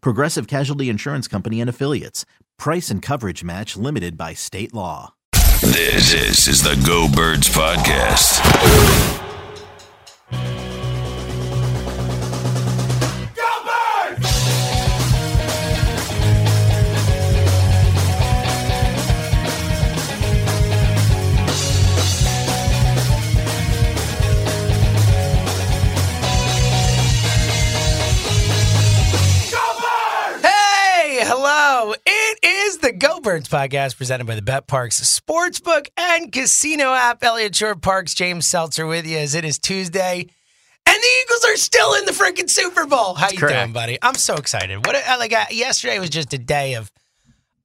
Progressive Casualty Insurance Company and Affiliates. Price and coverage match limited by state law. This, is the Go Birds Podcast. It is the Go Birds podcast presented by the BetPARX Sportsbook and Casino app. Eliot Shorr-Parks, James Seltzer with you as it is Tuesday. And the Eagles are still in the freaking Super Bowl. How you correct. doing, buddy? I'm so excited. What I- like I, yesterday was just a day of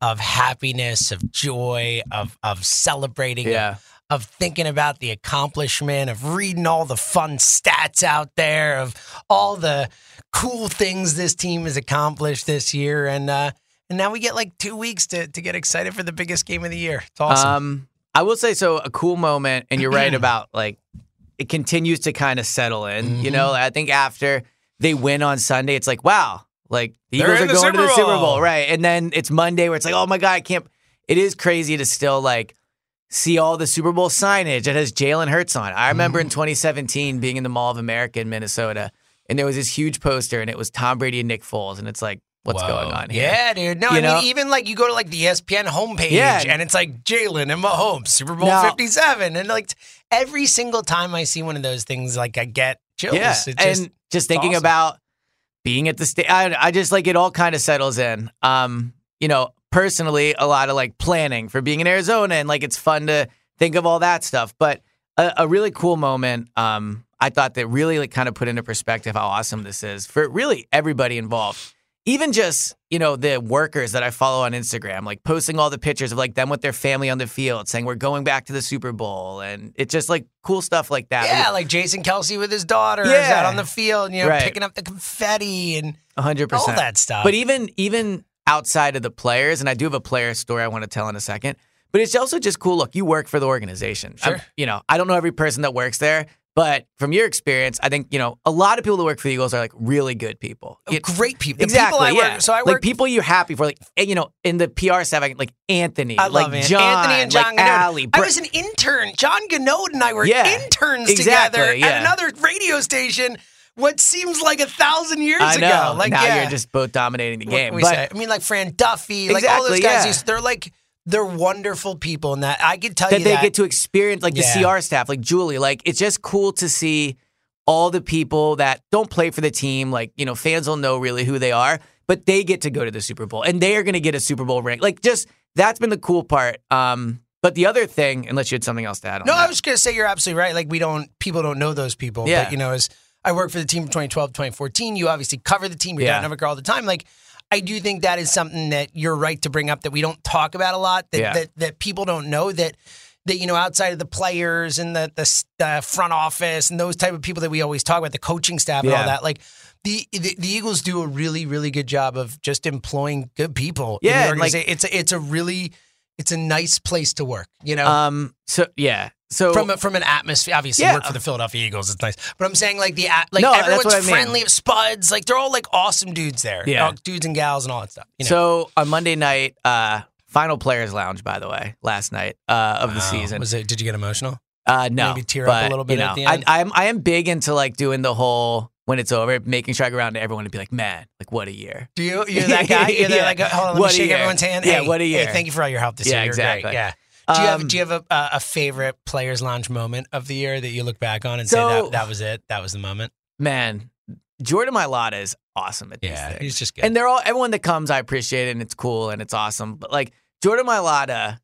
of happiness, of joy, of of celebrating, of- of thinking about the accomplishment, of reading all the fun stats out there, of all the cool things this team has accomplished this year, and uh, and now we get like two weeks to to get excited for the biggest game of the year. It's awesome. Um, I will say so. A cool moment, and you're right about like it continues to kind of settle in. You know, Mm-hmm. I think after they win on Sunday, it's like wow, like the They're Eagles are the going to the Super Super Bowl. Bowl, right? And then it's Monday where it's like, oh my god, I can't. It is crazy to still like see all the Super Bowl signage that has Jalen Hurts on. I remember Mm-hmm. in 2017 being in the Mall of America in Minnesota, and there was this huge poster, and it was Tom Brady and Nick Foles, and it's like, what's Whoa. going on here? Yeah, dude. No, You I know? mean, even like you go to like the ESPN homepage Yeah. and it's like Jalen and Mahomes, Super Bowl Now- 57. And like every single time I see one of those things, like I get chills. Yeah, just, and just thinking awesome. about being at the state, I, I just like it all kind of settles in. Um, you know, personally, a lot of like planning for being in Arizona, and like it's fun to think of all that stuff. But a, a really cool moment, um, I thought that really like kind of put into perspective how awesome this is for really everybody involved. Even just you know the workers that I follow on Instagram, like posting all the pictures of like them with their family on the field, saying we're going back to the Super Bowl, and it's just like cool stuff like that. yeah, like Jason Kelce with his daughter is Yeah. out on the field, you know, Right. picking up the confetti and hundred percent all that stuff. But even even outside of the players, and I do have a player story I want to tell in a second. But it's also just cool. Look, you work for the organization. I'm- Sure. you know, I don't know every person that works there, but from your experience, I think you know a lot of people that work for the Eagles are like really good people. Oh, you- great people. The exactly. people I work- yeah. so I work, like people you're happy for. Like and, you know, in the PR staff, I, like Anthony, I love like it. John, Anthony and John like. Allie, I was an intern. John Gonoude and I were Yeah, interns exactly, together yeah. at another radio station. What seems like a thousand years I know. ago. Like now yeah. you're just both dominating the game. but? I mean, like Fran Duffy, like all those guys. yeah. They're like they're wonderful people, and that I could tell you that you they that get to experience like the CR staff, like Julie. Like it's just cool to see all the people that don't play for the team. Like you know, fans will know really who they are, but they get to go to the Super Bowl and they are going to get a Super Bowl ring. Like just that's been the cool part. Um, but the other thing, unless you had something else to add on, No, that. I was gonna say you're absolutely right. Like we don't, people don't know those people. Yeah. But you know, as I work for the team from 2012 to 2014, you obviously cover the team. You're Yeah. down all the time. Like I do think that is something that you're right to bring up that we don't talk about a lot. That Yeah. that, that people don't know that. That you know, outside of the players and the, the the front office and those type of people that we always talk about, the coaching staff and all that, like the, the the Eagles do a really really good job of just employing good people. in Yeah, like- it's a, it's a really it's a nice place to work. You know, um, so yeah, so from a, from an atmosphere. Obviously, Yeah. work for the Philadelphia Eagles. It's nice, but I'm saying like the at- like No, everyone's I mean. friendly. Spuds, like they're all like awesome dudes there. Yeah. Uh, dudes and gals and all that stuff. You know? so on Monday night, uh, final players lounge, by the way, last night uh, of the Wow. season. was it? Did you get emotional? Uh, no, Maybe tear up a little bit you at know, the I, end? I'm I am big into like doing the whole when it's over, making sure I go around to everyone and be like, man, like what a year. Do you? You're that guy. You're there Yeah. like, hold on, let What me shake year. everyone's hand. Yeah, hey, what a hey, year. thank you for all your help this Yeah, year. Exactly. Yeah. Do you have Um, Do you have a, a, favorite players lounge moment of the year that you look back on and say that that was it? That was the moment. Man, Jordan Mailata is awesome at these Yeah, things. he's just good. And they're all everyone that comes, I appreciate it and it's cool and it's awesome. But like Jordan Mailata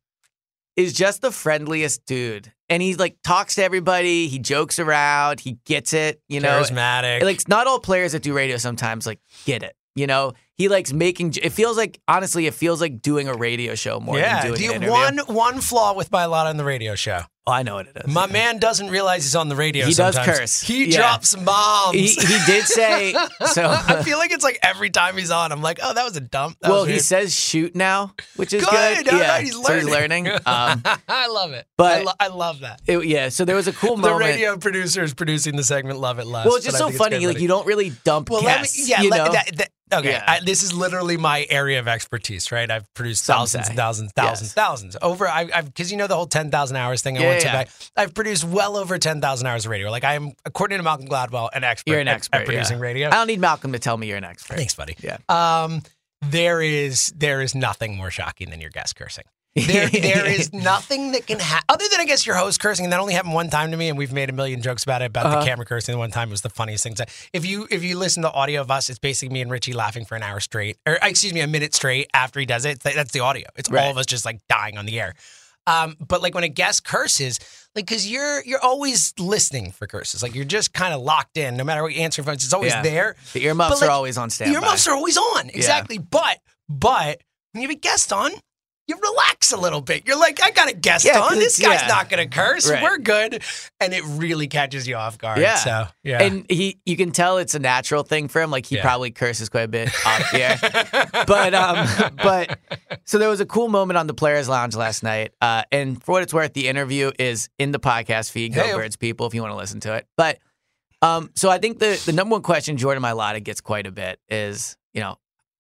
is just the friendliest dude. And he like talks to everybody, he jokes around, he gets it, you know. charismatic. Like not all players that do radio sometimes like get it. You know, he likes making. It feels like honestly, it feels like doing a radio show more yeah. than doing Do you, an interview. one one flaw with my lot on the radio show. Oh, I know what it is. My man doesn't realize he's on the radio. He does curse. He Yeah. drops bombs. he, he did say so. I feel like it's like every time he's on, I'm like, oh, that was a dump. That well, he says shoot now, which is Good. good. Yeah, right, he's so he's learning. learning. Um, I love it. but- I, lo- I love that. it- yeah, so there was a cool The moment. The radio producer is producing the segment. Love it, less. well, it's just so funny. Like you don't really dump Well, let me, yeah, you let- know? that- that- okay. Yeah. I, this is literally my area of expertise, right? I've produced thousands and thousands, thousands, Yes. thousands over. I, I've because you know the whole ten thousand hours thing. I Yeah, went to yeah. back. I've produced well over ten thousand hours of radio. Like I am, according to Malcolm Gladwell, an expert. You're an at- expert at, producing yeah. radio. I don't need Malcolm to tell me you're an expert. Thanks, buddy. Yeah. Um, there is there is nothing more shocking than your guest cursing. There, there is nothing that can happen other than I guess your host cursing, and that only happened one time to me, and we've made a million jokes about it. About Uh-huh. the camera cursing, the one time it was the funniest thing. To, if you if you listen to audio of us, it's basically me and Richie laughing for an hour straight, or excuse me, a minute straight after he does it. That's the audio. It's all of us just like dying on the air. Um, but like when a guest curses, like because you're you're always listening for curses, like you're just kind of locked in. No matter what you answer phones, it's always Yeah. there. The earmuffs But, like, are always on standby. The earmuffs are always on. Exactly. But but when you have a guest on, you relax a little bit. You're like, I got a guest Yeah, on. This guy's yeah. not gonna curse. Right. We're good. And it really catches you off guard. Yeah. So yeah. And he, you can tell it's a natural thing for him. Like he Yeah. probably curses quite a bit off the air. but um, but so there was a cool moment on the Players Lounge last night. Uh, and for what it's worth, the interview is in the podcast feed. Go Hey. Birds, people, if you want to listen to it. But um, so I think the the number one question Jordan Mailata gets quite a bit is, you know,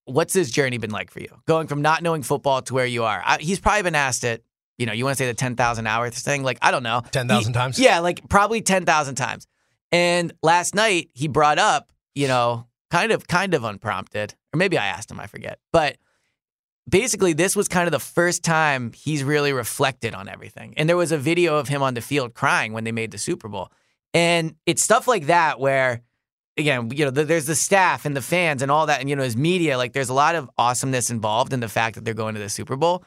what's this journey been like for you, going from not knowing football to where you are? I, he's probably been asked it. You know, you want to say the ten thousand hours thing? Like I don't know, 10,000 times? Yeah, like probably ten thousand times. And last night he brought up, you know, kind of kind of unprompted, or maybe I asked him, I forget. But basically this was kind of the first time he's really reflected on everything. And there was a video of him on the field crying when they made the Super Bowl. And it's stuff like that where again, you know, th- there's the staff and the fans and all that and you know, his media, like there's a lot of awesomeness involved in the fact that they're going to the Super Bowl.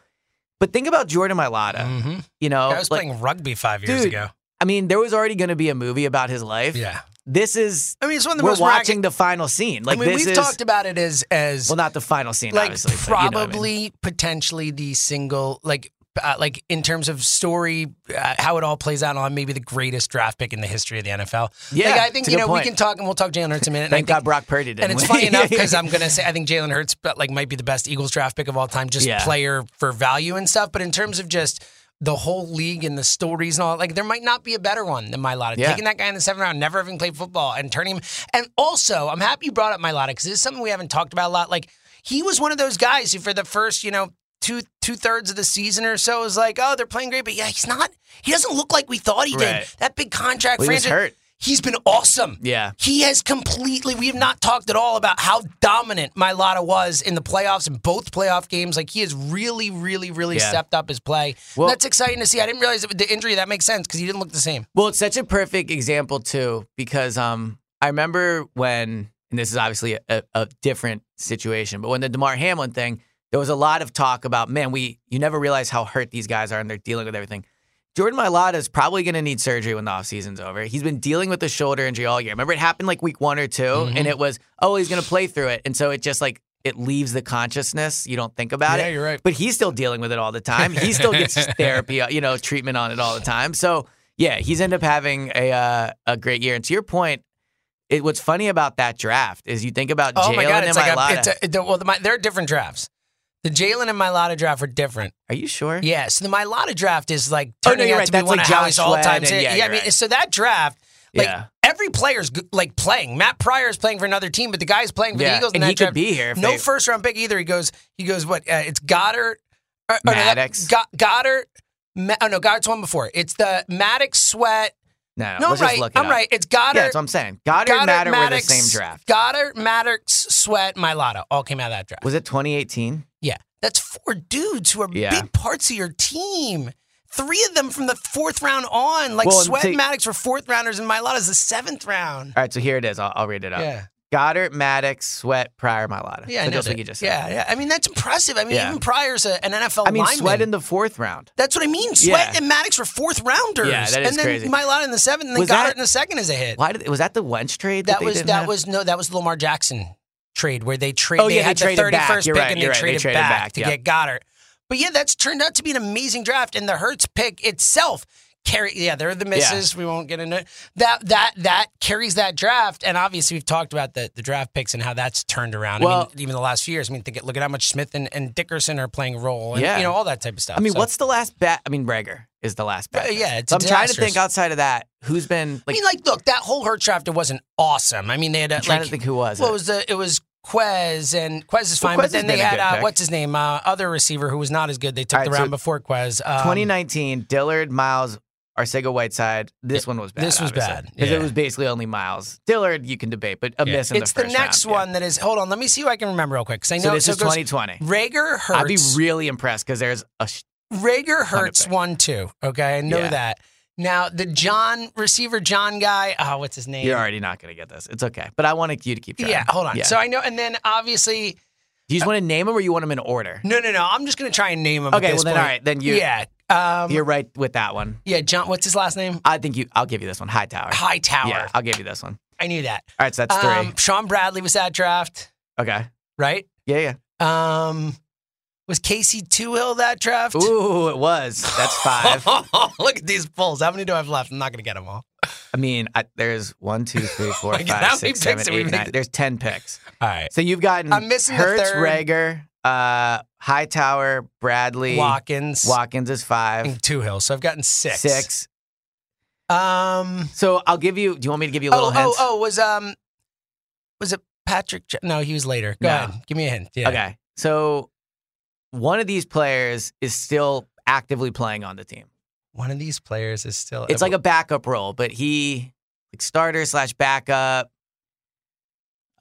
But think about Jordan Mailata, hmm you know, I was like, playing rugby five years Dude, ago. I mean, there was already going to be a movie about his life. Yeah. This is I mean, it's one of the we're most watching the final scene. Like I mean, we've is talked about it as as well, not the final scene, like obviously. but you know I mean. probably potentially the single like uh, like in terms of story uh, how it all plays out on maybe the greatest draft pick in the history of the NFL. Yeah, like, I think you know we can talk and we'll talk Jalen Hurts in a minute. and I Thank think- God Brock Purdy did. and it's funny enough because I'm gonna say I think Jalen Hurts but, like might be the best Eagles draft pick of all time, just Yeah. player for value and stuff. But in terms of just the whole league and the stories and all, like there might not be a better one than Mailata. Yeah. Taking that guy in the seventh round, never having played football, and turning him. And also, I'm happy you brought up Mailata because this is something we haven't talked about a lot. Like he was one of those guys who, for the first, you know. Two two thirds of the season or so is like, oh, they're playing great, but yeah, he's not. He doesn't look like we thought he Right. did. That big contract, Well, franchise- hurt. He's been awesome. Yeah. He has completely, we have not talked at all about how dominant Mailata was in the playoffs in both playoff games. Like he has really, really, really Yeah. stepped up his play. Well- That's exciting to see. I didn't realize with the injury, that makes sense because he didn't look the same. Well, it's such a perfect example too, because um, I remember when, and this is obviously a, a different situation, but when the Damar Hamlin thing, there was a lot of talk about, man, we you never realize how hurt these guys are and they're dealing with everything. Jordan Mailata is probably going to need surgery when the offseason's over. He's been dealing with the shoulder injury all year. Remember, it happened like week one or 2 Mm-hmm. and it was, oh, he's going to play through it, and so it just like it leaves the consciousness. You don't think about Yeah, it. Yeah, you're right. But he's still dealing with it all the time. He still gets therapy, uh, you know, treatment on it all the time. So yeah, he's ended up having a uh, a great year. And to your point, it, what's funny about that draft is you think about Oh Jalen my God. and It's like a, it's a, well, the, Mi- they're different drafts. The Jalen and Mailata draft are different. Are you sure? Yeah. So the Mailata draft is like Oh, no, turning out right. to be That's one like of Howie's all time. And- yeah, I mean, right. so that draft, like Yeah. every player's like playing. Matt Pryor is playing for another team, but the guy's playing for Yeah, the Eagles. in and that he could be here No they- first round pick either. He goes, he goes, what? Uh, it's Goedert. Or, or no, that- Maddox. Go- Goedert. Ma- oh no, Goedert's one before. It's the Maddox Sweat. No, no, No, I'm let's just right. I'm up. right. It's Goedert. Yeah, that's what I'm saying. Goedert, and Matter were the same draft. Goedert, Maddox, Sweat, Mailata all came out of that draft. Was it 2018? That's four dudes who are Yeah. big parts of your team. Three of them from the fourth round on. Like Well, Sweat and Maddox were fourth rounders, and Mailata's the seventh round. All right, so here it is. I'll, I'll read it up. Yeah. Goedert, Maddox, Sweat, Pryor, Mailata. Yeah, I know just that. what you just said. Yeah, yeah. I mean, that's impressive. I mean, Yeah. even Pryor's a, an NFL I mean, lineman. Sweat in the fourth round. That's what I mean. Sweat Yeah. and Maddox were fourth rounders. Yeah, that is and then crazy. Mailata in the seventh, and then Was Goedert that- in the second is a hit. Why did was that the Wentz trade? That they was that have? was no that was Lamar Jackson trade where they trade Oh, they yeah, they the traded back. You're pick right, and they right. They traded, traded back, back, to yeah. get Goedert. But yeah, that's turned out to be an amazing draft, and the Hurts pick itself carry. Yeah, there are the misses. We won't get into it. that. That that carries that draft, and obviously we've talked about the, the draft picks and how that's turned around. I Well- mean, even the last few years. I mean, think look at how much Smith and, and Dickerson are playing a role, and Yeah. you know all that type of stuff. I mean, So- what's the last bat? I mean, Reagor is the last bet. Uh, yeah, it's So I'm trying to think outside of that. Who's been I like? mean, like, look, that whole Hurts draft it wasn't awesome. I mean, they had a, I'm trying like, to think who was Well, it. it was the, it was Quez and Quez is Well, fine, Quez but then they had uh, what's his name, uh, other receiver who was not as good. They took All the round so before Quez. Um, 2019, Dillard, Miles, Arcega Whiteside. This one was bad. this was bad, because yeah. it was basically only Miles. Dillard, you can debate, but a yeah. miss in It's the the, next round, yeah. one that is. Hold on, let me see who I can remember real quick because I know So this it is goes 2020. Reagor Hurts. I'd be really impressed because there's a. Sh- Reagor Hurts one two. Okay, I know Yeah. that. Now the John receiver John guy. Oh, what's his name? you're already not going to get this. It's okay, but I wanted you to keep trying. yeah, hold on. Yeah. So I know, and then obviously, Do you just want to name them or you want them in order? no, no, no. I'm just gonna try and name at Okay, well then, point. all right, then you. yeah. Um, You're right with that one. yeah, John. What's his last name? I think you. I'll give you this one. Hightower. High Tower. Yeah, I'll give you this one. I knew that. All right, so that's three. Um, Shaun Bradley was that draft, okay. right? Yeah, yeah. Um, was Casey Toohill that draft? Ooh, it was. That's five. Look at these polls. How many do I have left? I'm not going to get them all. I mean, I, there's one, two, three, four, five, how many six, picks seven, did we eight, make? There's ten picks. All right. So you've gotten I'm missing Hurts. Reagor, uh, Hightower, Bradley, Watkins Watkins is five, and Toohill. So I've gotten six. six. Um. So I'll give you. Do you want me to give you a little Oh, hint? oh, oh, was um, was it Patrick? Jo- No, he was later. Go No. ahead. Give me a hint. Yeah. Okay. So one of these players is still actively playing on the team. One of these players is still. It's like a backup role, but he like starter slash backup.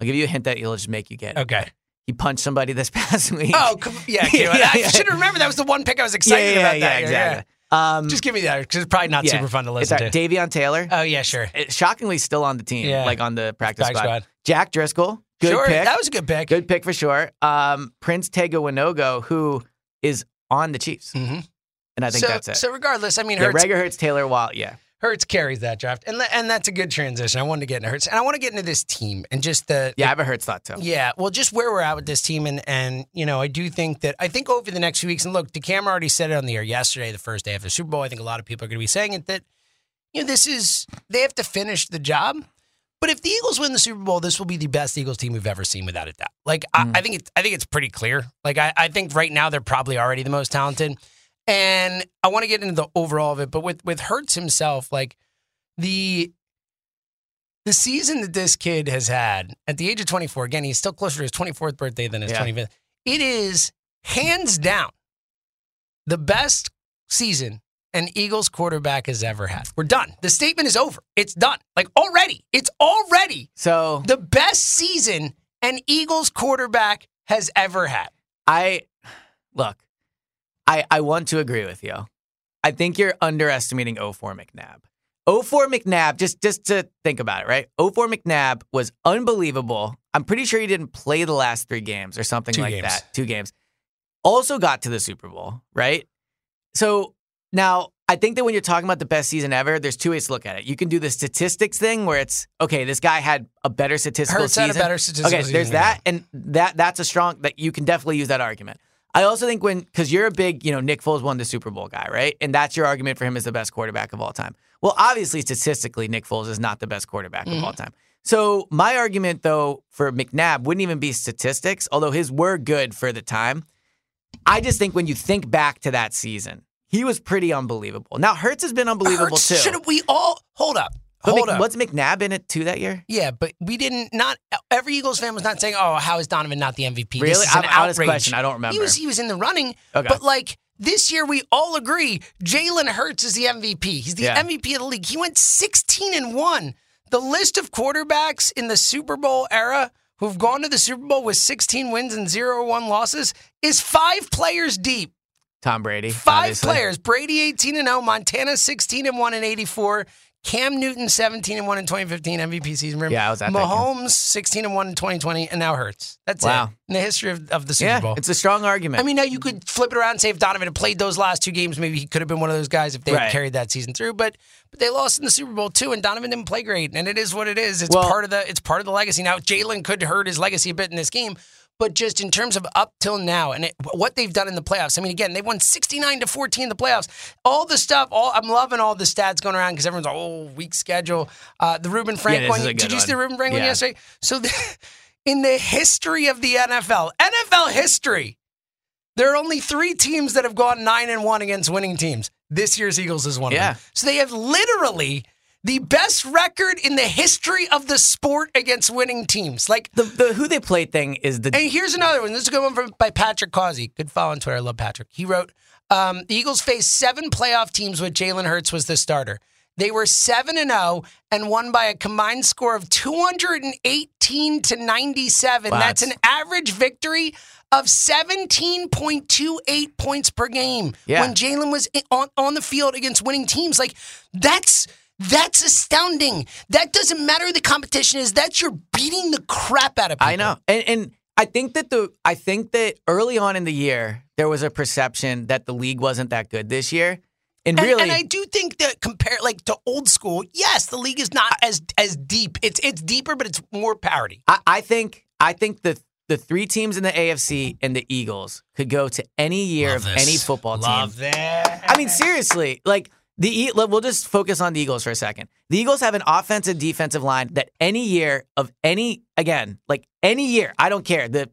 I'll give you a hint that it'll just make you get. it. Okay. He punched somebody this past week. Oh, come, yeah. okay, Yeah, I should remember that was the one pick I was excited yeah, about. yeah, that year, exactly. Um, Just give me that because it's probably not yeah. super fun to it's listen all right. to. Davion Taylor. oh yeah, sure. It- shockingly still on the team, Yeah. like on the practice Back squad. squad. Jack Driscoll, good sure, pick. that was a good pick. good pick for sure. Um, Prince Tega Wanogho, who is on the Chiefs, Mhm. and I think so, that's it. So regardless, I mean, yeah, Hurts, Reagor Hurts, Taylor, Wall, yeah. Hurts carries that draft, and and that's a good transition. I wanted to get into Hurts, and I want to get into this team and just the Yeah, I have a Hurts thought too. Yeah, well, just where we're at with this team, and and you know, I do think that I think over the next few weeks, and look, DeCam already said it on the air yesterday, the first day of the Super Bowl. I think a lot of people are going to be saying it that you know this is they have to finish the job. But if the Eagles win the Super Bowl, this will be the best Eagles team we've ever seen, without a doubt. Like I, mm. I think it's I think it's pretty clear. Like I, I think right now they're probably already the most talented, and I want to get into the overall of it. But with with Hurts himself, like the the season that this kid has had at the age of 24, again, he's still closer to his 24th birthday than his Yeah. 25th. It is hands down the best season an Eagles quarterback has ever had. We're done. The statement is over. It's done. Like already. It's already So the best season an Eagles quarterback has ever had. I look, I I want to agree with you. I think you're underestimating 04 McNabb. 04 McNabb, just just to think about it, right? 04 McNabb was unbelievable. I'm pretty sure he didn't play the last three games or something Two like games. that. Two games. Also got to the Super Bowl, right? So now I think that when you're talking about the best season ever, there's two ways to look at it. You can do the statistics thing where it's okay, this guy had a better statistical Hurts season. had a better statistical Okay, season there's that, and that that's a strong that you can definitely use that argument. I also think when because you're a big, you know, Nick Foles won the Super Bowl guy, right? And that's your argument for him as the best quarterback of all time. Well, obviously, statistically, Nick Foles is not the best quarterback of all mm-hmm. time. So my argument, though, for McNabb wouldn't even be statistics, although his were good for the time. I just think when you think back to that season, he was pretty unbelievable. Now Hurts has been unbelievable Hurts, too. Shouldn't we all hold up? But Hold Mc- up. Was McNabb in it too that year? Yeah, but we didn't. Not every Eagles fan was not saying, "Oh, how is Donovan not the MVP?" Really? This is an I'm- honest outrage. question, I don't remember. He was he was in the running, Okay. but like This year, we all agree Jalen Hurts is the MVP. He's the Yeah. MVP of the league. He went 16 and 1. The list of quarterbacks in the Super Bowl era who've gone to the Super Bowl with 16 wins and 0 1 losses is five players deep. Tom Brady. Five obviously. players. Brady 18 and 0, Montana 16 and 1 in 84, Cam Newton 17 and 1 in 2015 MVP season. Remember? Yeah, I was at that. Mahomes 16 and 1 in 2020 and now Hurts. That's Wow. it. In the history of, of the Super Yeah, Bowl. it's a strong argument. I mean, now you could flip it around and say if Donovan had played those last two games, maybe he could have been one of those guys if they Right. had carried that season through. But but they lost in the Super Bowl too, and Donovan didn't play great. And it is what it is. It's Well- part of the it's part of the legacy. Now Jalen could hurt his legacy a bit in this game, but just in terms of up till now and it, what they've done in the playoffs. I mean, again, they won sixty nine to fourteen in the playoffs. All the stuff. All I'm loving all the stats going around because everyone's like, oh, weak schedule. Uh, the Reuben Frank this one. Did you see the. Reuben Frank one yesterday? So. The, In the history of the NFL, NFL history, there are only three teams that have gone nine and one against winning teams. This year's Eagles is one Yeah. of them. So they have literally the best record in the history of the sport against winning teams. Like, the, the who they play thing is the and here's another one. This is a good one from by Patrick Causey. Good follow on Twitter. I love Patrick. He wrote, um, "The Eagles faced seven playoff teams with Jalen Hurts was the starter. They were seven and zero and won by a combined score of 218 to 97. Wow, That's that's- an average victory of 17.28 points per game Yeah. when Jalen was on, on the field against winning teams. Like that's that's astounding. That doesn't matter who the competition is. That's you're beating the crap out of people. I know, and and I think that the I think that early on in the year there was a perception that the league wasn't that good this year, and, And, really, and I do think that compare like to old school, yes, the league is not as as deep. It's it's deeper, but it's more parity. I, I think I think the the three teams in the AFC and the Eagles could go to any year of any football team. Love that. I mean, seriously, like the E- we'll just focus on the Eagles for a second. The Eagles have an offensive defensive line that any year of any again, like any year, I don't care the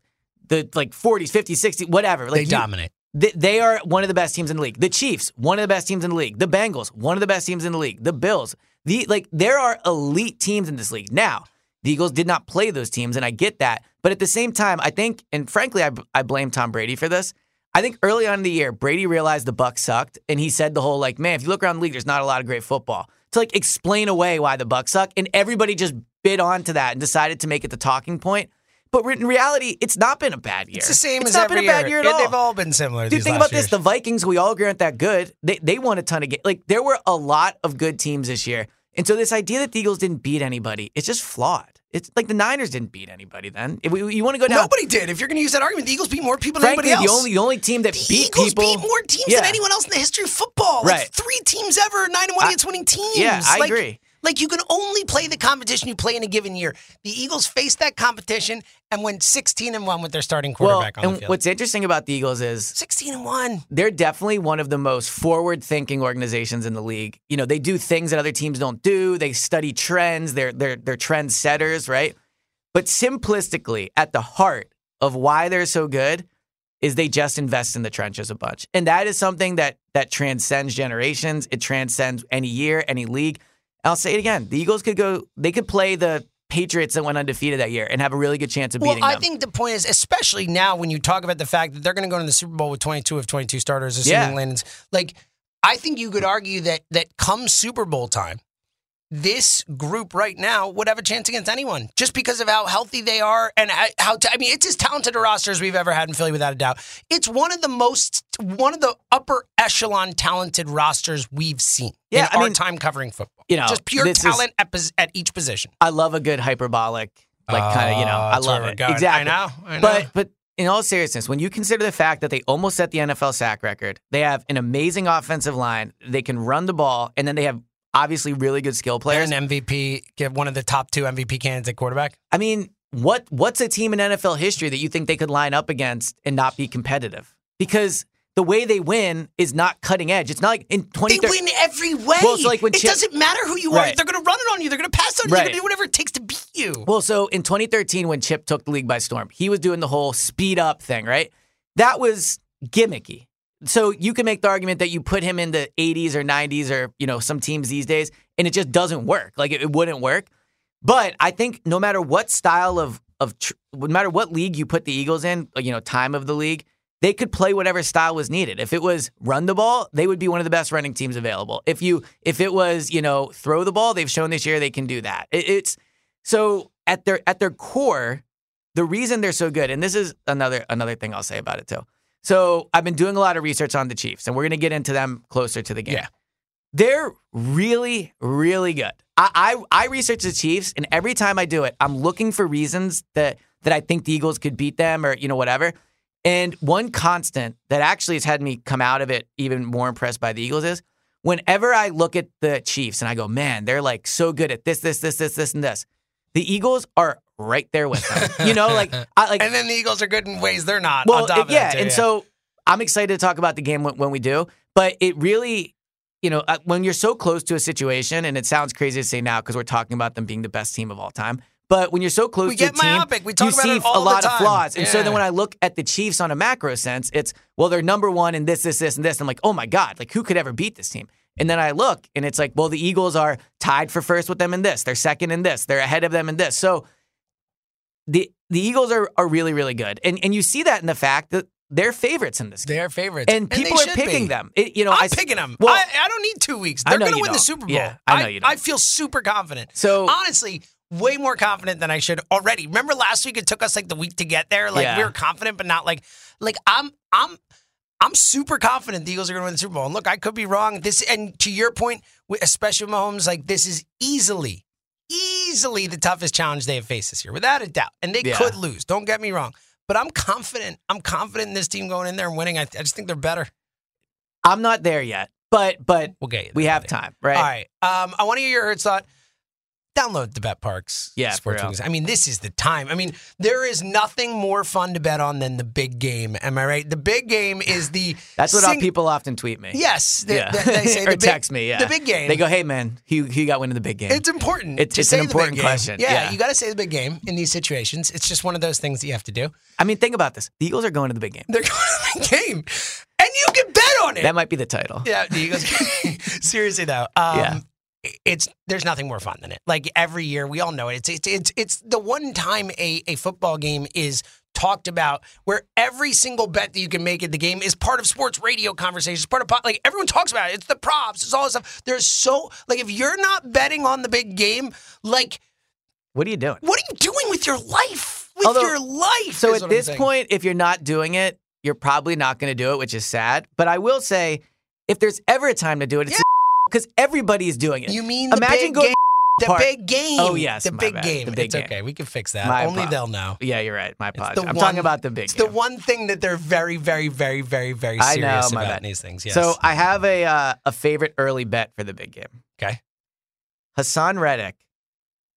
the like 40s, 50s, 60s, whatever. Like they you- dominate. They, they are one of the best teams in the league. The Chiefs, one of the best teams in the league. The Bengals, one of the best teams in the league. The Bills, the like there are elite teams in this league. Now, the Eagles did not play those teams, and I get that. But at the same time, I think, and frankly, I, I blame Tom Brady for this. I think early on in the year, Brady realized the Bucs sucked, and he said the whole like, "Man, if you look around the league, there's not a lot of great football." To like explain away why the Bucs suck, and everybody just bid onto that and decided to make it the talking point. But in reality, it's not been a bad year. It's the same It's as not every been a bad year. year at all. They've all been similar. Dude, think about this: the Vikings, we all agree aren't that good. They they won a ton of games. Like there were a lot of good teams this year, and so this idea that the Eagles didn't beat anybody, it's just flawed. It's like the Niners didn't beat anybody. Then if we, you want to go down, Nobody did. If you're going to use that argument, the Eagles beat more people than frankly, anybody the only the only team that the beat Eagles people beat more teams Yeah. than anyone else in the history of football. Like Right. three teams ever, nine and one against winning teams. Yeah, I like, agree. Like you can only play the competition you play in a given year. The Eagles faced that competition and went 16 and one with their starting Well, quarterback on the and field. what's interesting about the Eagles is 16 and one. they're definitely one of the most forward-thinking organizations in the league. You know, they do things that other teams don't do. They study trends. They're they're they're trend setters, right? But simplistically, at the heart of why they're so good is they just invest in the trenches a bunch. And that is something that that transcends generations. It transcends any year, any league. I'll say it again. The Eagles could go they could play the Patriots that went undefeated that year and have a really good chance of Well, beating them. I think the point is, especially now when you talk about the fact that they're going to go to the Super Bowl with 22 of 22 starters, assuming Yeah. Landon's like, I think you could argue that that come Super Bowl time, this group right now would have a chance against anyone just because of how healthy they are and how- ta- I mean, it's as talented a roster as we've ever had in Philly, without a doubt. It's one of the most, one of the upper echelon talented rosters we've seen Yeah, in I our mean, time covering football. You know, just pure this is- talent at, at each position. I love a good hyperbolic, like kind of, you know, I ah, love it. going. Exactly. I know, I know. But but in all seriousness, when you consider the fact that they almost set the NFL sack record, they have an amazing offensive line, they can run the ball, and then they have obviously really good skill players. And an MVP, give one of the top two MVP candidates at quarterback. I mean, what what's a team in NFL history that you think they could line up against and not be competitive? Because the way they win is not cutting edge. It's not like in 20 They win every way. Well, so like when it Chip- doesn't matter who you are. Right. They're going to run it on you. They're going to pass on you. They're going to do whatever it takes to beat you. Well, so in 2013, when Chip took the league by storm, he was doing the whole speed up thing, right? That was gimmicky. So you can make the argument that you put him in the 80s or 90s or you know some teams these days, and it just doesn't work. Like it, it wouldn't work. But I think no matter what style of of tr- no matter what league you put the Eagles in, you know, time of the league, they could play whatever style was needed. If it was run the ball, they would be one of the best running teams available. If you if it was you know throw the ball, they've shown this year they can do that. It, it's so at their at their core, the reason they're so good, and this is another another thing I'll say about it too. So I've been doing a lot of research on the Chiefs, and we're gonna get into them closer to the game. Yeah. They're really, really good. I, I I research the Chiefs, and every time I do it, I'm looking for reasons that that I think the Eagles could beat them, or you know whatever. And one constant that actually has had me come out of it even more impressed by the Eagles is whenever I look at the Chiefs and I go, man, they're like so good at this, this, this, this, this, and this. The Eagles are right there with them. you know, like I like And then the Eagles are good in ways they're not. well, on top it- of yeah, too, and so I'm excited to talk about the game when, when we do. But it really, you know, uh, when you're so close to a situation, and it sounds crazy to say now because we're talking about them being the best team of all time. But when you're so close We to a team, myopic. We talk you see a lot of flaws. And so then when I look at the Chiefs on a macro sense, it's well, they're number one in this, this, this, and this. I'm like, oh my god, like who could ever beat this team? And then I look, and it's like, well, the Eagles are tied for first with them in this. They're second in this. They're ahead of them in this. So the the Eagles are are really really good, and and you see that in the fact that they're favorites in this game, they're favorites, and people are picking be. them. It, you know, I'm I picking them. Well, I, I don't need two weeks. They're going to win the don't. Super Bowl. Yeah, I know you don't. I feel super confident. So- honestly, way more confident than I should already. Remember last week? It took us like the week to get there. Like Yeah. we were confident, but not like like I'm I'm. I'm super confident the Eagles are going to win the Super Bowl. And look, I could be wrong. This and to your point, with- especially with Mahomes, like this is easily, easily the toughest challenge they have faced this year, without a doubt. And they Yeah. could lose. Don't get me wrong, but I'm confident. I'm confident in this team going in there and winning. I, I just think they're better. I'm not there yet, but but We'll get we have time, right? All right. Um, I want to hear your Hurts thought. Download the BetPARX. Yeah, for Sports real. Wings. I mean, this is the time. I mean, there is nothing more fun to bet on than the big game. Am I right? The big game is the. That's what sing- people often tweet me. Yes. They, yeah. they, they say or the big, text me. Yeah, The big game. They go, "Hey man, he, who got winning the big game?" It's important. It's- to it's say an the big important game. question. Yeah, Yeah. you got to say the big game in these situations. It's just one of those things that you have to do. I mean, think about this. The Eagles are going to the big game. They're going to the big game, and you can bet on it. That might be the title. Yeah, the Eagles. Seriously though, um, Yeah. It's there's nothing more fun than it. Like every year, we all know it. It's it's it's, it's the one time a a football game is talked about where every single bet that you can make at the game is part of sports radio conversations, part of like everyone talks about it. It's the props, it's all this stuff. There's so like if you're not betting on the big game, like What are you doing? what are you doing with your life? With Although- your life. So at this point, if you're not doing it, you're probably not going to do it, which is sad. But I will say, if there's ever a time to do it, it's because everybody's doing it. you mean the Imagine big going game? The part- big game. Oh, yes, the big bad. game. The big it's game. okay. We can fix that. My Only they'll know. Yeah, you're right. My apologies. I'm one- talking about the big It's game. the one thing that they're very, very, very, very, very I serious know, my about bad. these things. Yes. So I have a uh, a favorite early bet for the big game. okay. Haason Reddick,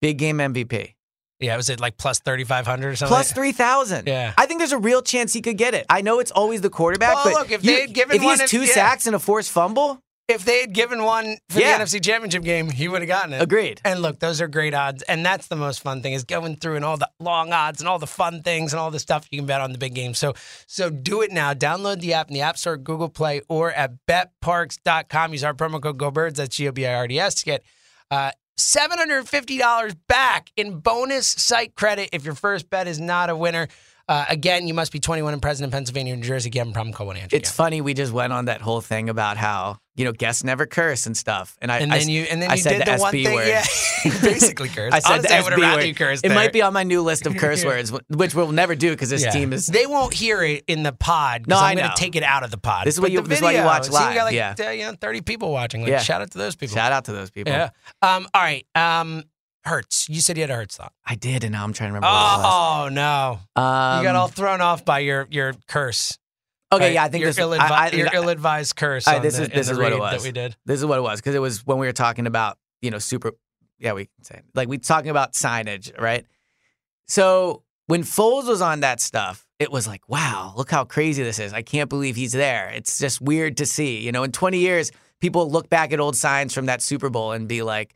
big game MVP. Yeah, was it like plus thirty five hundred or something? Plus 3,000. Yeah. I think there's a real chance he could get it. I know it's always the quarterback, Well, but look, if you- given if he has two yeah. sacks and a forced fumble, if they had given one for Yeah. the NFC Championship game, he would have gotten it. agreed. And look, those are great odds, and that's the most fun thing is going through and all the long odds and all the fun things and all the stuff you can bet on the big game. So, so do it now. Download the app in the App Store, Google Play, or at BetPARX.com. Use our promo code GoBirds. That's G O B I R D S to get uh, seven hundred fifty dollars back in bonus site credit if your first bet is not a winner. Uh, again, you must be 21 and present in Pennsylvania, New Jersey. Them problem call one hundred. It's funny. We just went on that whole thing about how you know guests never curse and stuff, and I And then s- you and then I you said did the, the, one SB thing. word. Yeah, basically cursed. I said Honestly, the I would SB word. It there. might be on my new list of curse words, which we'll never do because this Yeah. team is. They won't hear it in the pod. No, I'm going to take it out of the pod. This is what you- this is why you video, watch see, you got live, like yeah. uh, you know, 30 people watching. Like, Yeah. shout out to those people. Shout out to those people. Yeah. Um. All right. Um. Hurts. You said you had a Hurts thought. I did, and now I'm trying to remember what it was. Oh no! Um, you got all thrown off by your your curse. okay. right? Yeah, I think your this. ill I, I, your ill-advised curse. I- this the- is this is what it was. that we did. This is what it was because it was when we were talking about you know super. Yeah, we say like we talking about signage, right? So when Foles was on that stuff, it was like, wow, look how crazy this is. I can't believe he's there. It's just weird to see. You know, in 20 years, people look back at old signs from that Super Bowl and be like,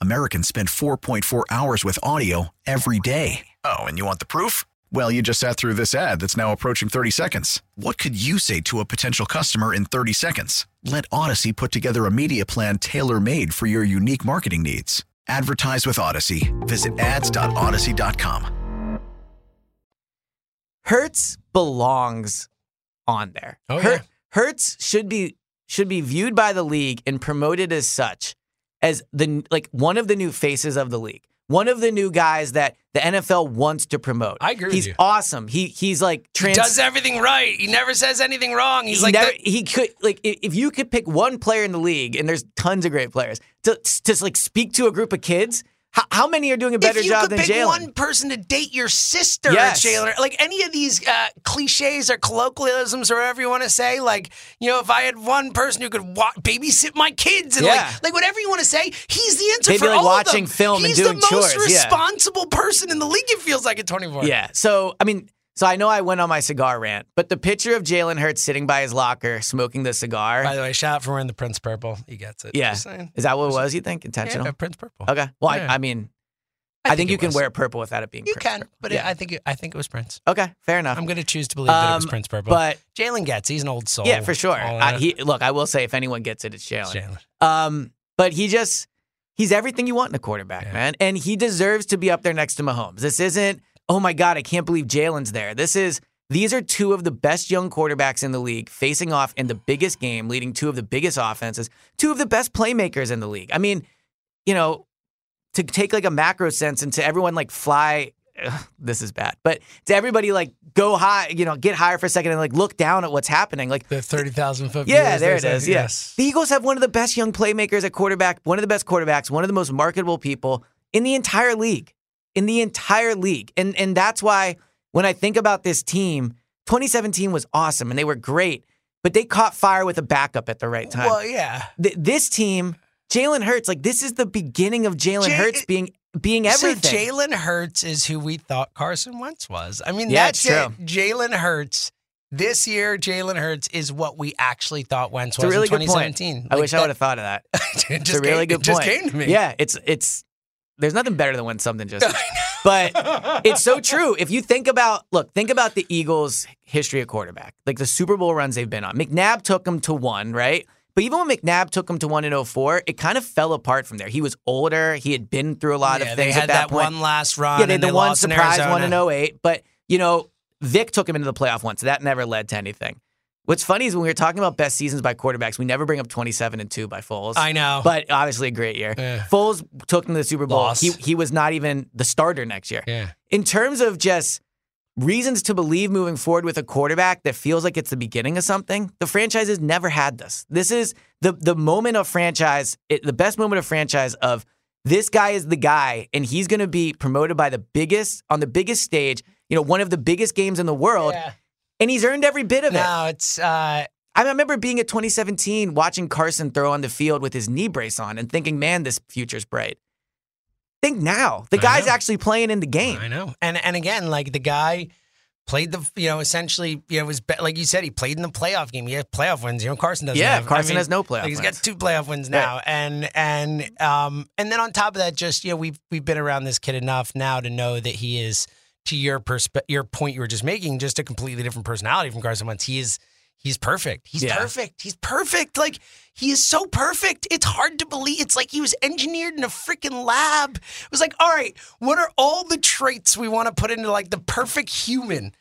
Americans spend 4.4 hours with audio every day. Oh, and you want the proof? Well, you just sat through this ad that's now approaching 30 seconds. What could you say to a potential customer in 30 seconds? Let Audacy put together a media plan tailor made for your unique marketing needs. Advertise with Audacy. Visit ads.audacy.com. Hurts belongs on there. Oh, Her- yeah. Hurts should be should be viewed by the league and promoted as such as the like one of the new faces of the league. One of the new guys that the NFL wants to promote. I agree with He's you. awesome. He he's like trans- He does everything right. He never says anything wrong. He's he like never, the- he could like if you could pick one player in the league, and there's tons of great players to to like speak to a group of kids. How, how many are doing a better job than Jalen? if you could pick one person to date your sister, Yes. Jalen, like any of these uh, cliches or colloquialisms or whatever you want to say, like you know, if I had one person who could wa- babysit my kids and Yeah. like like whatever you want to say, he's the answer for like all watching of them. film and he's doing the most chores, yeah. responsible person in the league. It feels like at 24. Yeah. So, I mean, so I know I went on my cigar rant, but the picture of Jalen Hurts sitting by his locker smoking the cigar. By the way, shout out for wearing the Prince Purple. He gets it. yeah. Just. Is that what it was, you think? Intentional? Yeah, Prince Purple. Okay. Well, Yeah. I, I mean, I, think, it you can was. wear purple without it being You Prince can, Purple. but yeah. it, I think it, I think it was Prince. okay. Fair enough. I'm going to choose to believe that it was Um, Prince Purple. but- Jalen gets. He's an old soul. yeah, for sure. I, he, look, I will say if anyone gets it, it's Jalen. Jalen. Um, but he just he's everything you want in a quarterback, Yeah. man. And he deserves to be up there next to Mahomes. This isn't, oh my God, I can't believe Jalen's there. This is these are two of the best young quarterbacks in the league facing off in the biggest game, leading two of the biggest offenses, two of the best playmakers in the league. I mean, you know, to take like a macro sense and to everyone like fly ugh, this is bad. But to everybody like go high, you know, get higher for a second and like look down at what's happening. Like The 30,000 foot yeah, there it say. is. Yeah. Yes. The Eagles have one of the best young playmakers at quarterback, one of the best quarterbacks, one of the most marketable people in the entire league. In the entire league. And and that's why when I think about this team, 2017 was awesome and they were great, but they caught fire with a backup at the right time. Well, yeah. Th- this team, Jalen Hurts, like this is the beginning of Jalen Jay- Hurts being being everything. So Jalen Hurts is who we thought Carson Wentz was. I mean, Yeah, that's it. Jalen Hurts. This year, Jalen Hurts is what we actually thought Wentz it's was really in good point. 2017. I Like wish I would have thought of that. It's a really came- good it just came to me. Yeah, it's it's there's nothing better than when something just but it's so true. If you think about look, think about the Eagles' history at quarterback, like the Super Bowl runs they've been on. McNabb took them to one, right? But even when McNabb took them to one in 04, it kind of fell apart from there. He was older. He had been through a lot Yeah, of they things had at that, point. one last run. yeah, they had the they one surprise one in Arizona. 08. But, you know, Vic took him into the playoff once. That never led to anything. What's funny is when we were talking about best seasons by quarterbacks, we never bring up 27 and 2 by Foles. I know. But obviously a great year. Yeah. Foles took him to the Super Bowl. Loss. He, he was not even the starter next year. Yeah. In terms of just reasons to believe moving forward with a quarterback that feels like it's the beginning of something, the franchise has never had this. This is the the moment of franchise, it, the best moment of franchise of this guy is the guy and he's going to be promoted by the biggest on the biggest stage, you know, one of the biggest games in the world. Yeah. And he's earned every bit of it. No, it's uh, I remember being at 2017 watching Carson throw on the field with his knee brace on and thinking, "Man, this future's bright." Think now. The guy's actually playing in the game. I know. And and again, like the guy played the you know essentially you know was like you said he played in the playoff game. He had playoff wins. You know Carson doesn't. Yeah, have, Carson has no playoff like, He's wins. got two playoff wins now, and and um and then on top of that, just you know we've we've been around this kid enough now to know that he is to your perspe- your point you were just making, just a completely different personality from Carson Wentz. He is. He's perfect. He's Yeah. perfect. He's perfect. Like he is so perfect. It's hard to believe. It's like he was engineered in a freaking lab. It was like, all right, what are all the traits we want to put into like the perfect human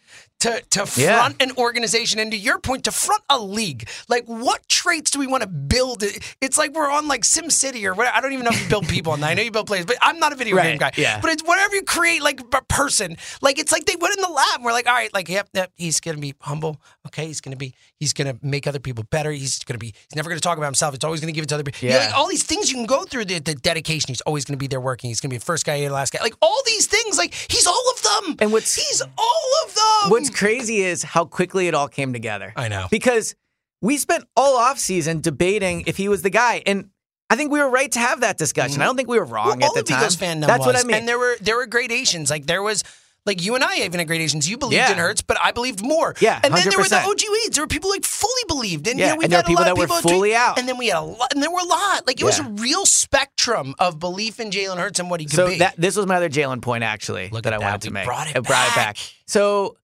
to to Yeah. front an organization and to your point to front a league? Like what traits do we want to build? It's like we're on like Sim City or what I don't even know if you build people on that. I know you build players, but I'm not a video Right, game guy. yeah. But it's whatever you create like a person. Like it's like they went in the lab and we're like, all right, like yep, yep, he's gonna be humble. Okay, he's gonna be he's gonna make other people better. He's gonna be he's never gonna talk about himself. It's always gonna give it to other people. Yeah. like all these things you can go through the, the dedication. He's always gonna be there working. He's gonna be the first guy, the last guy. Like all these things, like he's all of them. And what's he's all of them. What's crazy is how quickly it all came together. I know. Because we spent all offseason debating if he was the guy. And I think we were right to have that discussion. Mm-hmm. I don't think we were wrong Well, at the time. That's what. I mean. And there were there were gradations. Like there was like you and I even had gradations. You believed Yeah. in Hurts, but I believed more. Yeah, and then there were the 100%. OG weeds. There were people like fully believed, and Yeah, you know, there had a lot that of were people fully out. and then we had a lot, and there were a lot. Like it was a real spectrum of belief in Jalen Hurts and what he could so be. that this was my other Jalen point actually Look that at I that. wanted to We make. brought it I brought it back. So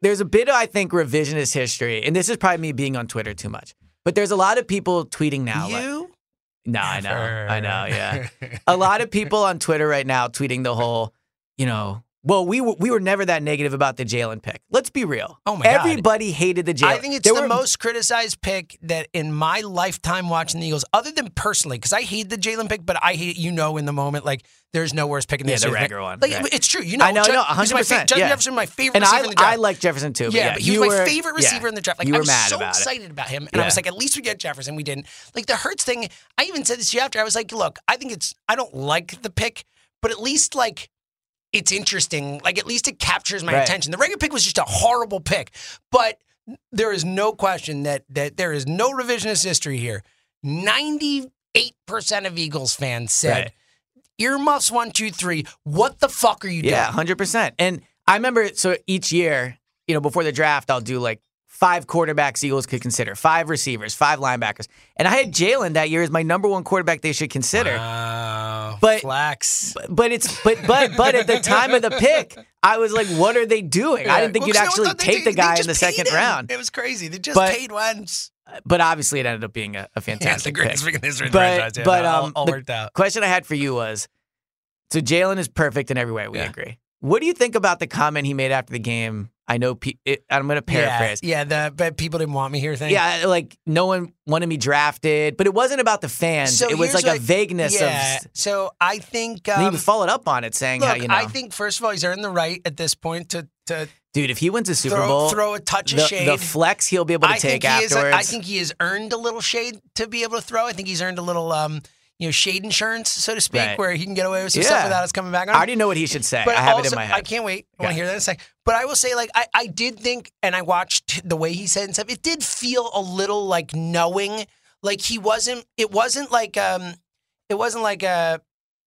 there's a bit of I think revisionist history, and this is probably me being on Twitter too much. But there's a lot of people tweeting now. like- you. no, I know, I know, yeah. A lot of people on Twitter right now tweeting the whole, you know, well, we were, we were never that negative about the Jalen pick. Let's be real. Oh my God. Everybody hated the Jalen. I think it's There the were- most criticized pick that in my lifetime watching the Eagles, other than personally, because I hate the Jalen pick, but I hate you know in the moment like there's no worse pick in Yeah, the regular one, Like right. it's true. You know, I know, Ju- no, he's my 100. fa- Justin yeah. Jefferson, my favorite and receiver I, in the draft. I like Jefferson too. But Yeah, yeah, but he was my were- favorite yeah, receiver in the draft. Like you I was mad so about it. excited about him, and I was like, at least we get Jefferson. We didn't. Like the Hurts thing. I even said this to you after. I was like, look, I think it's. I don't like the pick, but at least like. It's interesting. Like at least it captures my Right. attention. The regular pick was just a horrible pick, but there is no question that that there is no revisionist history here. Ninety-eight percent of Eagles fans said Right. earmuffs one, two, three. What the fuck are you doing? Yeah, hundred percent. And I remember so each year, you know, before the draft, I'll do like five quarterbacks Eagles could consider, five receivers, five linebackers, and I had Jalen that year as my number one quarterback they should consider. Wow, But- flex. But it's but but but at the time of the pick, I was like, what are they doing? I didn't think Well, you'd actually thought they take the guy in the second him. round. It was crazy. They just But- paid Wentz. But obviously, it ended up being a, a Yeah, it's the fantastic greatest pick. history But. Yeah, but all- um, all the worked out. question I had for you was, so Jalen is perfect in every way. We Yeah. agree. What do you think about the comment he made after the game? I know. Pe- it, I'm going to paraphrase. Yeah, yeah, the but people didn't want me here thing. Yeah, like no one wanted me drafted, but it wasn't about the fans. So it was like a vagueness yeah, of. So I think he um, even followed up on it, saying look, how you know, I think first of all he's earned the right at this point to to dude, if he wins a Super throw, Bowl, throw a touch the, of shade. the flex he'll be able to I take think he is. afterwards. I think he has earned a little shade to be able to throw. I think he's earned a little. Um, you know, shade insurance, so to speak, Right. where he can get away with some Yeah. stuff without us coming back on. Him. I already know what he should say. But I have also, it in my head. I can't wait. I want to hear that in a second. But I will say, like, I, I did think, and I watched the way he said and stuff. It did feel a little like knowing, like he wasn't. It wasn't like um, it wasn't like a,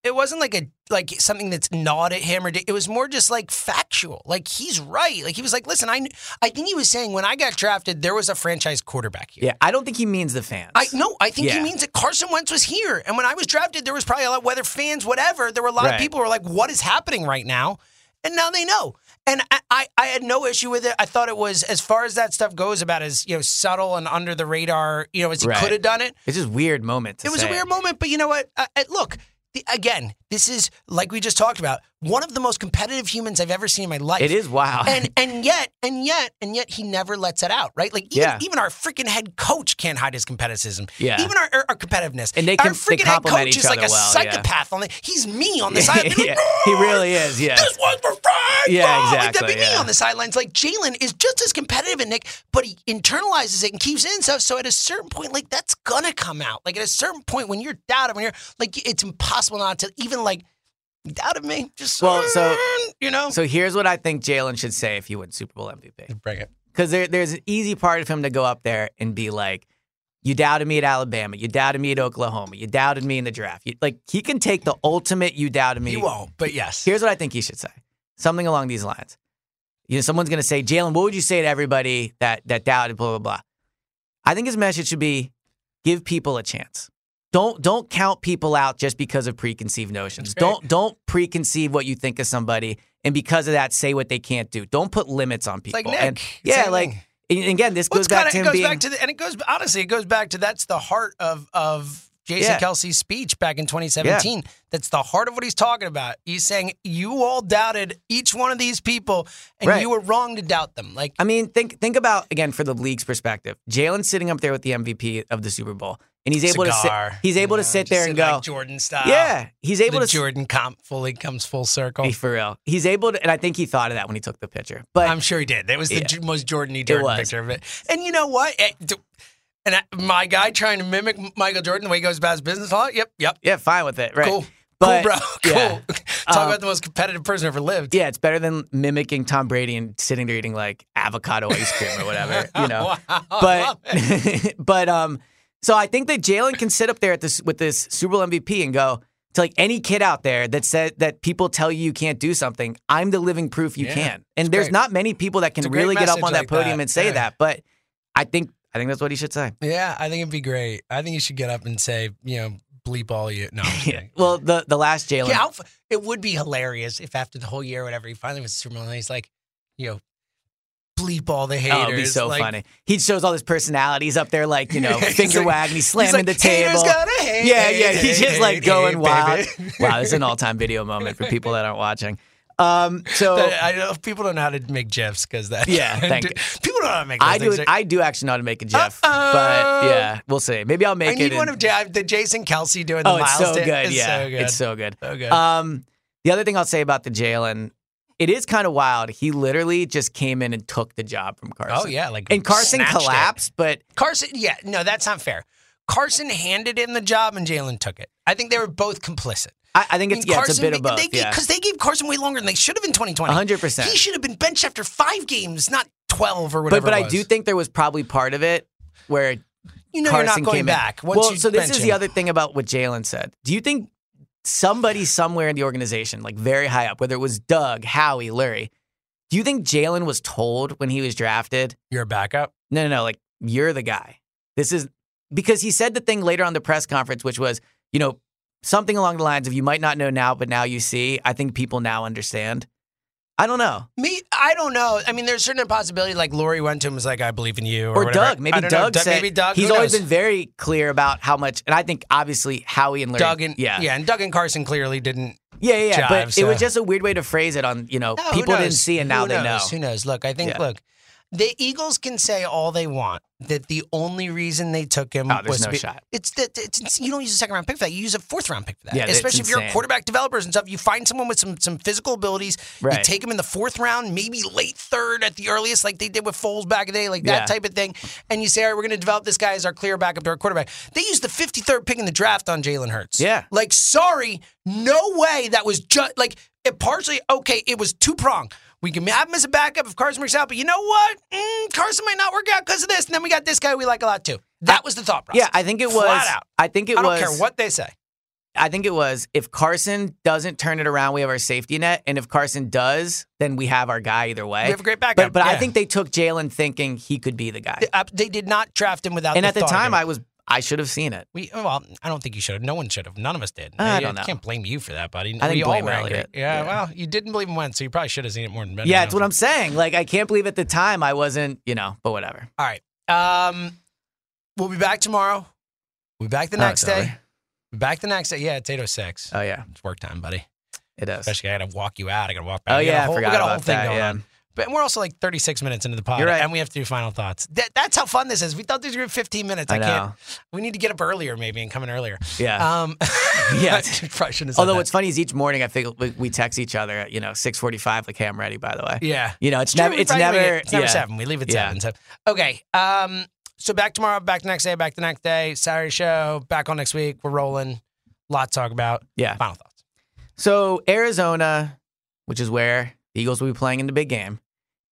it wasn't like a like something that's gnawed at him or it was more just like factual. Like he's right. Like he was like, listen, I, I think he was saying when I got drafted, there was a franchise quarterback here. Yeah, I don't think he means the fans. I no, I think he means that Carson Wentz was here, and when I was drafted, there was probably a lot whether fans, whatever. There were a lot Right. of people who were like, "What is happening right now?" And now they know. And I, I, I had no issue with it. I thought it was as far as that stuff goes about as you know subtle and under the radar, you know, as he Right. could have done it. It's just weird moment. To It was a weird moment, but you know what? Uh, uh, look, the, again, this is like we just talked about one of the most competitive humans I've ever seen in my life. It is wow. and and yet and yet and yet he never lets it out, right? Like even, Yeah. even our freaking head coach can't hide his competitiveness. Yeah. even our, our, our competitiveness. And they our can- they freaking head coach is like a well, yeah. psychopath. On the, he's me on the side. yeah, he really is. Yeah. This was for Frank. Yeah, Like exactly, that'd be me on the sidelines. Like Jalen is just as competitive as Nick, but he internalizes it and keeps it in stuff. So at a certain point, like that's gonna come out. Like at a certain point, when you're doubted, when you're like, it's impossible not to even like you doubted me. Just Well, mm, so you know. So here's what I think Jalen should say if he wins Super Bowl MVP. Bring it. Because there, there's an easy part of him to go up there and be like, "You doubted me at Alabama. You doubted me at Oklahoma. You doubted me in the draft." You, like he can take the ultimate "you doubted me." He won't, but yes. Here's what I think he should say. Something along these lines. You know, someone's gonna say, Jalen, what would you say to everybody that that doubted, blah, blah, blah. I think his message should be give people a chance. Don't don't count people out just because of preconceived notions. Right. Don't don't preconceive what you think of somebody and because of that say what they can't do. Don't put limits on people. like Nick. And yeah, like thing. again, this Well, goes back kinda- to him it goes being back to the, and it goes honestly, it goes back to that's the heart of of Jason Yeah. Kelce's speech back in 2017. That's the heart of what he's talking about. He's saying you all doubted each one of these people, and Right. you were wrong to doubt them. Like I mean, think think about again for the league's perspective. Jalen's sitting up there with the MVP of the Super Bowl, and he's able to sit. He's able you to sit there and go, like Jordan style. Yeah, he's able the to. Jordan comp fully comes full circle. Hey, for real, he's able to, and I think he thought of that when he took the picture. But I'm sure he did. That was the Yeah. Most Jordan-y Jordan picture of it. And you know what? D- And I, my guy trying to mimic Michael Jordan the way he goes about his business. Huh? Yep, yep. yeah, fine with it, right? Cool. But, cool, bro. Cool. yeah. Talk Um, about the most competitive person ever lived. Yeah, it's better than mimicking Tom Brady and sitting there eating like avocado ice cream or whatever, you know. Wow, but it. but um, so I think that Jalen can sit up there at this with this Super Bowl MVP and go to like any kid out there that said that people tell you you can't do something. I'm the living proof you Yeah, can, and there's great. not many people that can really get up on that like podium that, and say yeah. that. But I think I think that's what he should say. Yeah, I think it'd be great. I think he should get up and say, you know, bleep all you. No, I'm kidding. Well, the the last Jalen. Yeah, it would be hilarious if after the whole year, or whatever, he finally was Super Bowl and he's like, you know, bleep all the haters. Oh, it'd be so like, funny. He shows all his personalities up there, like you know, finger like- wagging, he's slamming like, the table. "Haters gonna hate, yeah, yeah. He's just like going wild. wow, this is an all-time video moment for people that aren't watching. Um, so I know people don't know how to make gifs because that. Yeah, thank you. People don't know how to make. I do. I do actually know how to make a GIF, but yeah, we'll see. Maybe I'll make I need it. one of the Jason Kelce doing the oh, it's so good. It's yeah, so good. it's so good. So good. Um, the other thing I'll say about the Jalen, it is kind of wild. He literally just came in and took the job from oh, Carson. Oh yeah, like and Carson snatched it. collapsed, but Carson, yeah, no, that's not fair. Carson handed him the job and Jalen took it. I think they were both complicit. I, I think it's yeah, it's a bit of both. They, yeah, Because they gave Carson way longer than they should have in 2020. 100%. He should have been benched after five games, not 12 or whatever. but it I do think there was probably part of it where you know Carson you're not going back. Once well, so this is the other thing about what Jalen said. Do you think somebody somewhere in the organization, like very high up, whether it was Doug, Howie, Lurie, do you think Jalen was told when he was drafted, You're a backup. no, no, no, like you're the guy. This is because he said the thing later on the press conference, which was, you know, something along the lines of you might not know now, but now you see. I think people now understand. I don't know. Me, I don't know. I mean, there's certain possibility like Lurie went to him and was like, "I believe in you," or, Or. Doug. Maybe know. Doug said maybe Doug. he's always knows? been very clear about how much, and I think obviously Howie and Larry. Doug and yeah, yeah, and Doug and Carson clearly didn't. yeah, yeah. yeah. jive, but it was just a weird way to phrase it. On you know, No, people didn't see, and now Who they know. Who knows? Look, I think Yeah. look, The Eagles can say all they want that the only reason they took him Oh, was to no be- shot. It's that it's, you don't use a second round pick for that. You use a fourth round pick for that. Yeah, especially if you're quarterback developers and stuff. You find someone with some some physical abilities. You take him in the fourth round, maybe late third at the earliest, like they did with Foles back in the day, like that Yeah. type of thing. And you say, all right, we're going to develop this guy as our clear backup to our quarterback. They used the 53rd pick in the draft on Jalen Hurts. Yeah. Like, sorry, no way that was just like it partially okay. It was two prong. We can have him as a backup if Carson works out, but you know what? Mm, Carson might not work out because of this. And then we got this guy we like a lot too. That was the thought process. Yeah, I think it was. Flat out. I think it I don't was. care what they say. I think it was if Carson doesn't turn it around, we have our safety net, and if Carson does, then we have our guy either way. We have a great backup, But, but I think they took Jalen thinking he could be the guy. They, uh, they did not draft him without. and at the time. I was I should have seen it. We well, I don't think you should have. No one should have. None of us did. I I don't know. can't blame you for that, buddy. I we all blame were angry. Yeah, Yeah. well, you didn't believe him when, so you probably should have seen it more than Ben. Yeah, it's what I'm saying. Like I can't believe at the time I wasn't, you know, but whatever. All right. Um, we'll be back tomorrow. We'll be back the Oh, next it's day. Be back the next day. Yeah, it's 806. Oh yeah, It's work time, buddy. it does. Especially I got to walk you out. I got to walk back. Oh We got a yeah, I forgot we got a whole thing that. going yeah. on. But we're also like 36 minutes into the pod, right. and we have to do final thoughts. That, that's how fun this is. We thought these were 15 minutes. I, I can't. We need to get up earlier, maybe, and come in earlier. Yeah. Um, Yeah. probably shouldn't have Although what's funny is each morning I think we, we text each other, you know, six forty-five. Like, hey, I'm ready. By the way. Yeah. You know, it's never. It's never. It's never yeah. seven. We leave at Yeah. seven. So okay. Um. So back tomorrow. Back the next day. Back the next day. Saturday show. Back on next week. We're rolling. Lot to talk about. Yeah. Final thoughts. So Arizona, which is where the Eagles will be playing in the big game,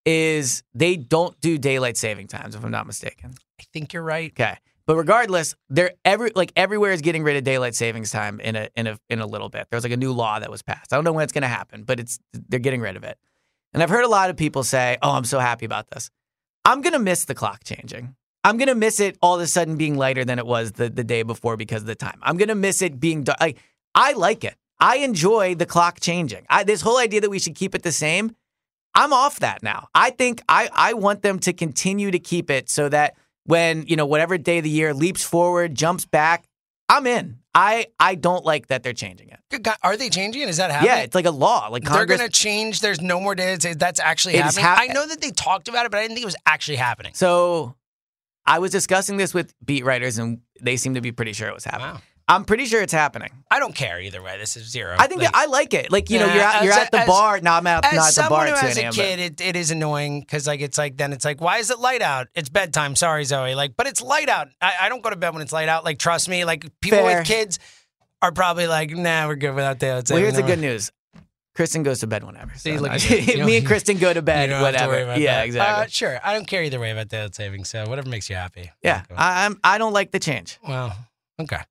is they don't do daylight saving times, if I'm not mistaken. I think you're right. Okay. But regardless, they're every like everywhere is getting rid of daylight savings time in a in a in a little bit. There's like a new law that was passed. I don't know when it's going to happen, but it's they're getting rid of it. And I've heard a lot of people say, "Oh, I'm so happy about this." I'm going to miss the clock changing. I'm going to miss it all of a sudden being lighter than it was the, the day before because of the time. I'm going to miss it being dark. Like, I like it. I enjoy the clock changing. I, this whole idea that we should keep it the same, I'm off that now. I think I, I want them to continue to keep it so that when, you know, whatever day of the year leaps forward, jumps back, I'm in. I, I don't like that they're changing it. God, Are they changing it? Is that happening? Yeah, it's like a law. Like They're going to change. There's no more days. That's actually It happening. hap- I know that they talked about it, but I didn't think it was actually happening. So I was discussing this with beat writers, and they seem to be pretty sure it was happening. Wow. I'm pretty sure it's happening. I don't care either way. This is zero. I think Like- that I like it. Like you know, you're at, you're as- at the as- bar. No, I'm not, As not at the someone bar who at 2 has a kid, it, it is annoying because like it's like then it's like why is it light out? It's bedtime. Sorry, Zoe. Like, but it's light out. I, I don't go to bed when it's light out. Like, trust me. Like people Fair. with kids are probably like, nah, we're good without daylight Well, saving. here's the good news. Kristen goes to bed whenever. See, so look no. at. You don't- Me and Kristen go to bed to whatever. Yeah, that. exactly. Uh, sure. I don't care either way about daylight saving. So whatever makes you happy. yeah, I, I'm. I don't like the change. Well, okay.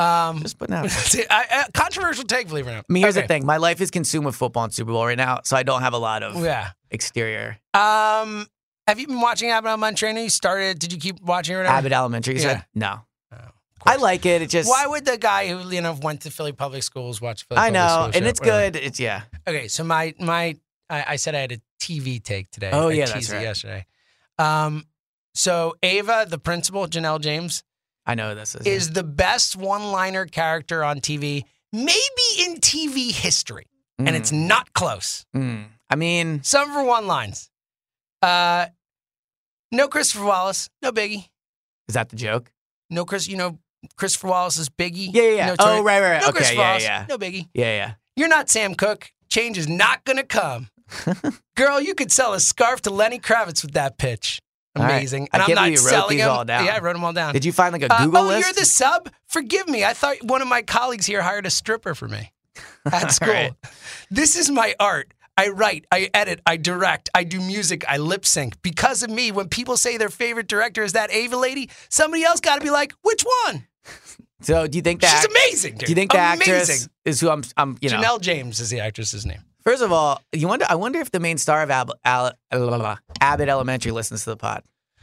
Um, Just putting out. see, I, I, controversial take, believe it or not. I mean, here's Okay. the thing. My life is consumed with football and Super Bowl right now, so I don't have a lot of Yeah. exterior. Um, have you been watching Abbott Elementary? You started. Did you keep watching it? or whatever? Abbott Elementary. You Yeah. said no. Oh, I like it. It just. Why would the guy who you know went to Philly public schools watch Philly? I public know, schools and show? it's Whatever. good. It's yeah. Okay, so my my I, I said I had a TV take today. Oh, I yeah, teased that's it right. Yesterday. Um, so Ava, the principal, Janelle James, I know this is. is the best one-liner character on TV, maybe in TV history, and it's not close. Mm. I mean, Some for one lines. Uh, no Christopher Wallace, no Biggie. is that the joke? No Chris, you know Christopher Wallace is Biggie. Yeah, yeah, yeah. No Oh, right, right, right. No Okay, Christopher yeah, Wallace, yeah. no Biggie. Yeah, yeah. You're not Sam Cooke. Change is not going to come. Girl, you could sell a scarf to Lenny Kravitz with that pitch. Right. Amazing. I And can't I'm not you wrote selling these them. all down. Yeah, I wrote them all down. Did you find like a Uh, Google oh, list? you're the sub? Forgive me. I thought one of my colleagues here hired a stripper for me at school. right. This is my art. I write, I edit, I direct, I do music, I lip sync. Because of me, when people say their favorite director is that Ava lady, somebody else got to be like, which one? So, do you think that She's amazing, dude. Do you think the actress Amazing. is who I'm? I'm. You know. Janelle James is the actress's name. First of all, you wonder. I wonder if the main star of Ab- Al- Abbott Elementary listens to the pod.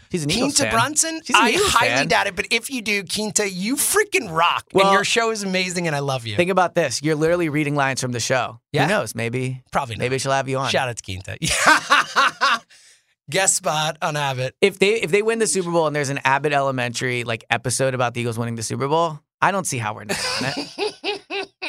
She's an Eagles Quinta fan. Brunson? She's an I Eagles highly fan. doubt it, but if you do, Quinta, you freaking rock. Well- and your show is amazing, and I love you. Think about this. You're literally reading lines from the show. Yeah? Who knows? Maybe. Probably not. Maybe she'll have you on. Shout out to Quinta. Guest spot on Abbott. If they if they win the Super Bowl and there's an Abbott Elementary like episode about the Eagles winning the Super Bowl, I don't see how we're not on it.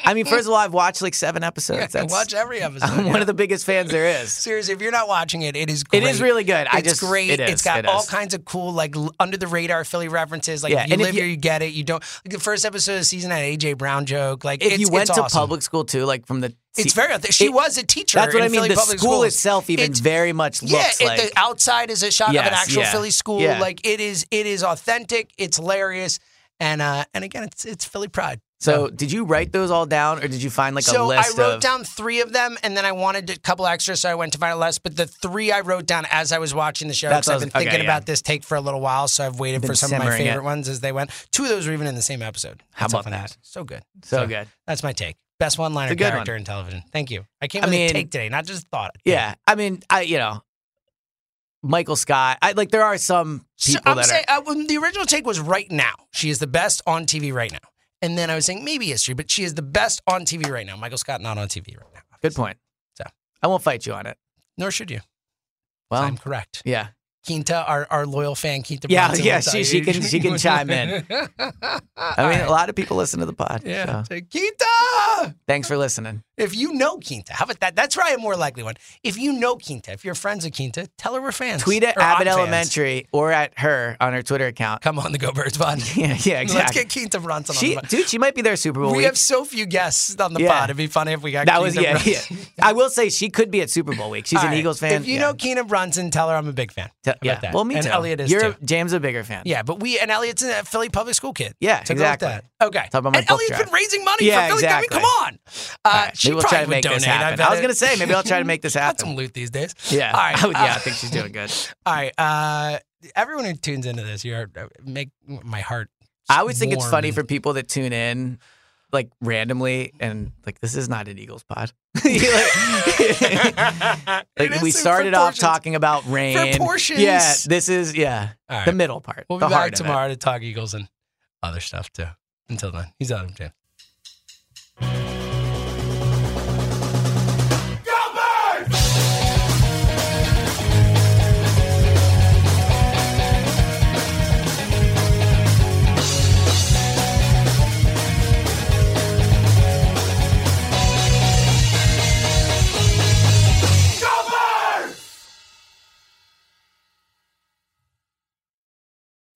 I mean, first of all, I've watched like seven episodes. Yeah, That's, watch every episode. I'm yeah. one of the biggest fans there is. Seriously, if you're not watching it, it is It great. is really good. I it's just- great. it has got it all is. kinds of cool, like under the radar Philly references. Like Yeah, if you live you- here, you get it. You don't. Like the first episode of the season had AJ Brown joke. Like If it's, you went to awesome. public school too, like from the It's very. She it- was a teacher. That's what I mean. Philly The public school schools. itself even It's- very much yeah, looks it- like the outside is a shot of an actual yeah. Philly school. Yeah. Like it is. It is authentic. It's hilarious. And uh, and again, it's it's Philly pride. So, did you write those all down, or did you find like so a list So I wrote of? down three of them, and then I wanted a couple extra, so I went to find out less. But the three I wrote down as I was watching the show, because I've been okay, thinking yeah. about this take for a little while, so I've waited Been for some of my simmering it. favorite ones as they went. Two of those were even in the same episode. How That's about that? news. So good, So good. That's my take. Best one-liner character one. in television. Thank you. I came I with a take today, not just thought. yeah, I mean, I you know, Michael Scott. I like there are some So people I'm that saying are. uh, the original take was right now. She is the best on TV right now. And then I was saying maybe history, but she is the best on TV right now. Michael Scott not on TV right now. Good point. So I won't fight you on it. nor should you. Well, I'm correct. yeah, Quinta, our, our loyal fan, Quinta. Yeah, Brunson yeah, she- she can- she can chime in. I mean, a lot of people listen to the pod. Yeah. so Say, Quinta! thanks for listening. If you know Quinta, how about that? That's probably a more likely one. If you know Quinta, if you're friends with Quinta, tell her we're fans. Tweet at Abbott fans. Elementary or at her on her Twitter account. Come on, the Go Birds pod. Yeah, yeah, Let's get Quinta Brunson She, on the pod. dude, she might be there Super Bowl We week. have so few guests on the Yeah. pod. It'd be funny if we got that was yeah, yeah. I will say she could be at Super Bowl week. She's All an right. Eagles fan. If you yeah. know Quinta Brunson, tell her I'm a big fan. Te- about yeah. that? Well, me and too. Eliot is You're too. James a bigger fan. Yeah, but we and Eliot's a Philly public school kid. Yeah, so go with exactly. that. Okay. Talk about my and book Eliot's drive. been raising money Yeah, for Philly. exactly. I mean, come on. Uh, All right, she maybe we'll probably try to would make this donate, happen. bet I was it. gonna say maybe I'll try to make this Got some loot these days. Yeah, All right. I would, yeah, uh, I think she's doing good. All right. Uh, everyone who tunes into this, you're uh, make my heart. I always think it's funny for people that tune in like randomly and like this is not an Eagles pod. like we started off talking about rain. portions. Yeah, this is yeah right. the middle part. We'll the be heart back of tomorrow to talk Eagles and other stuff too. Until then, he's Adam James.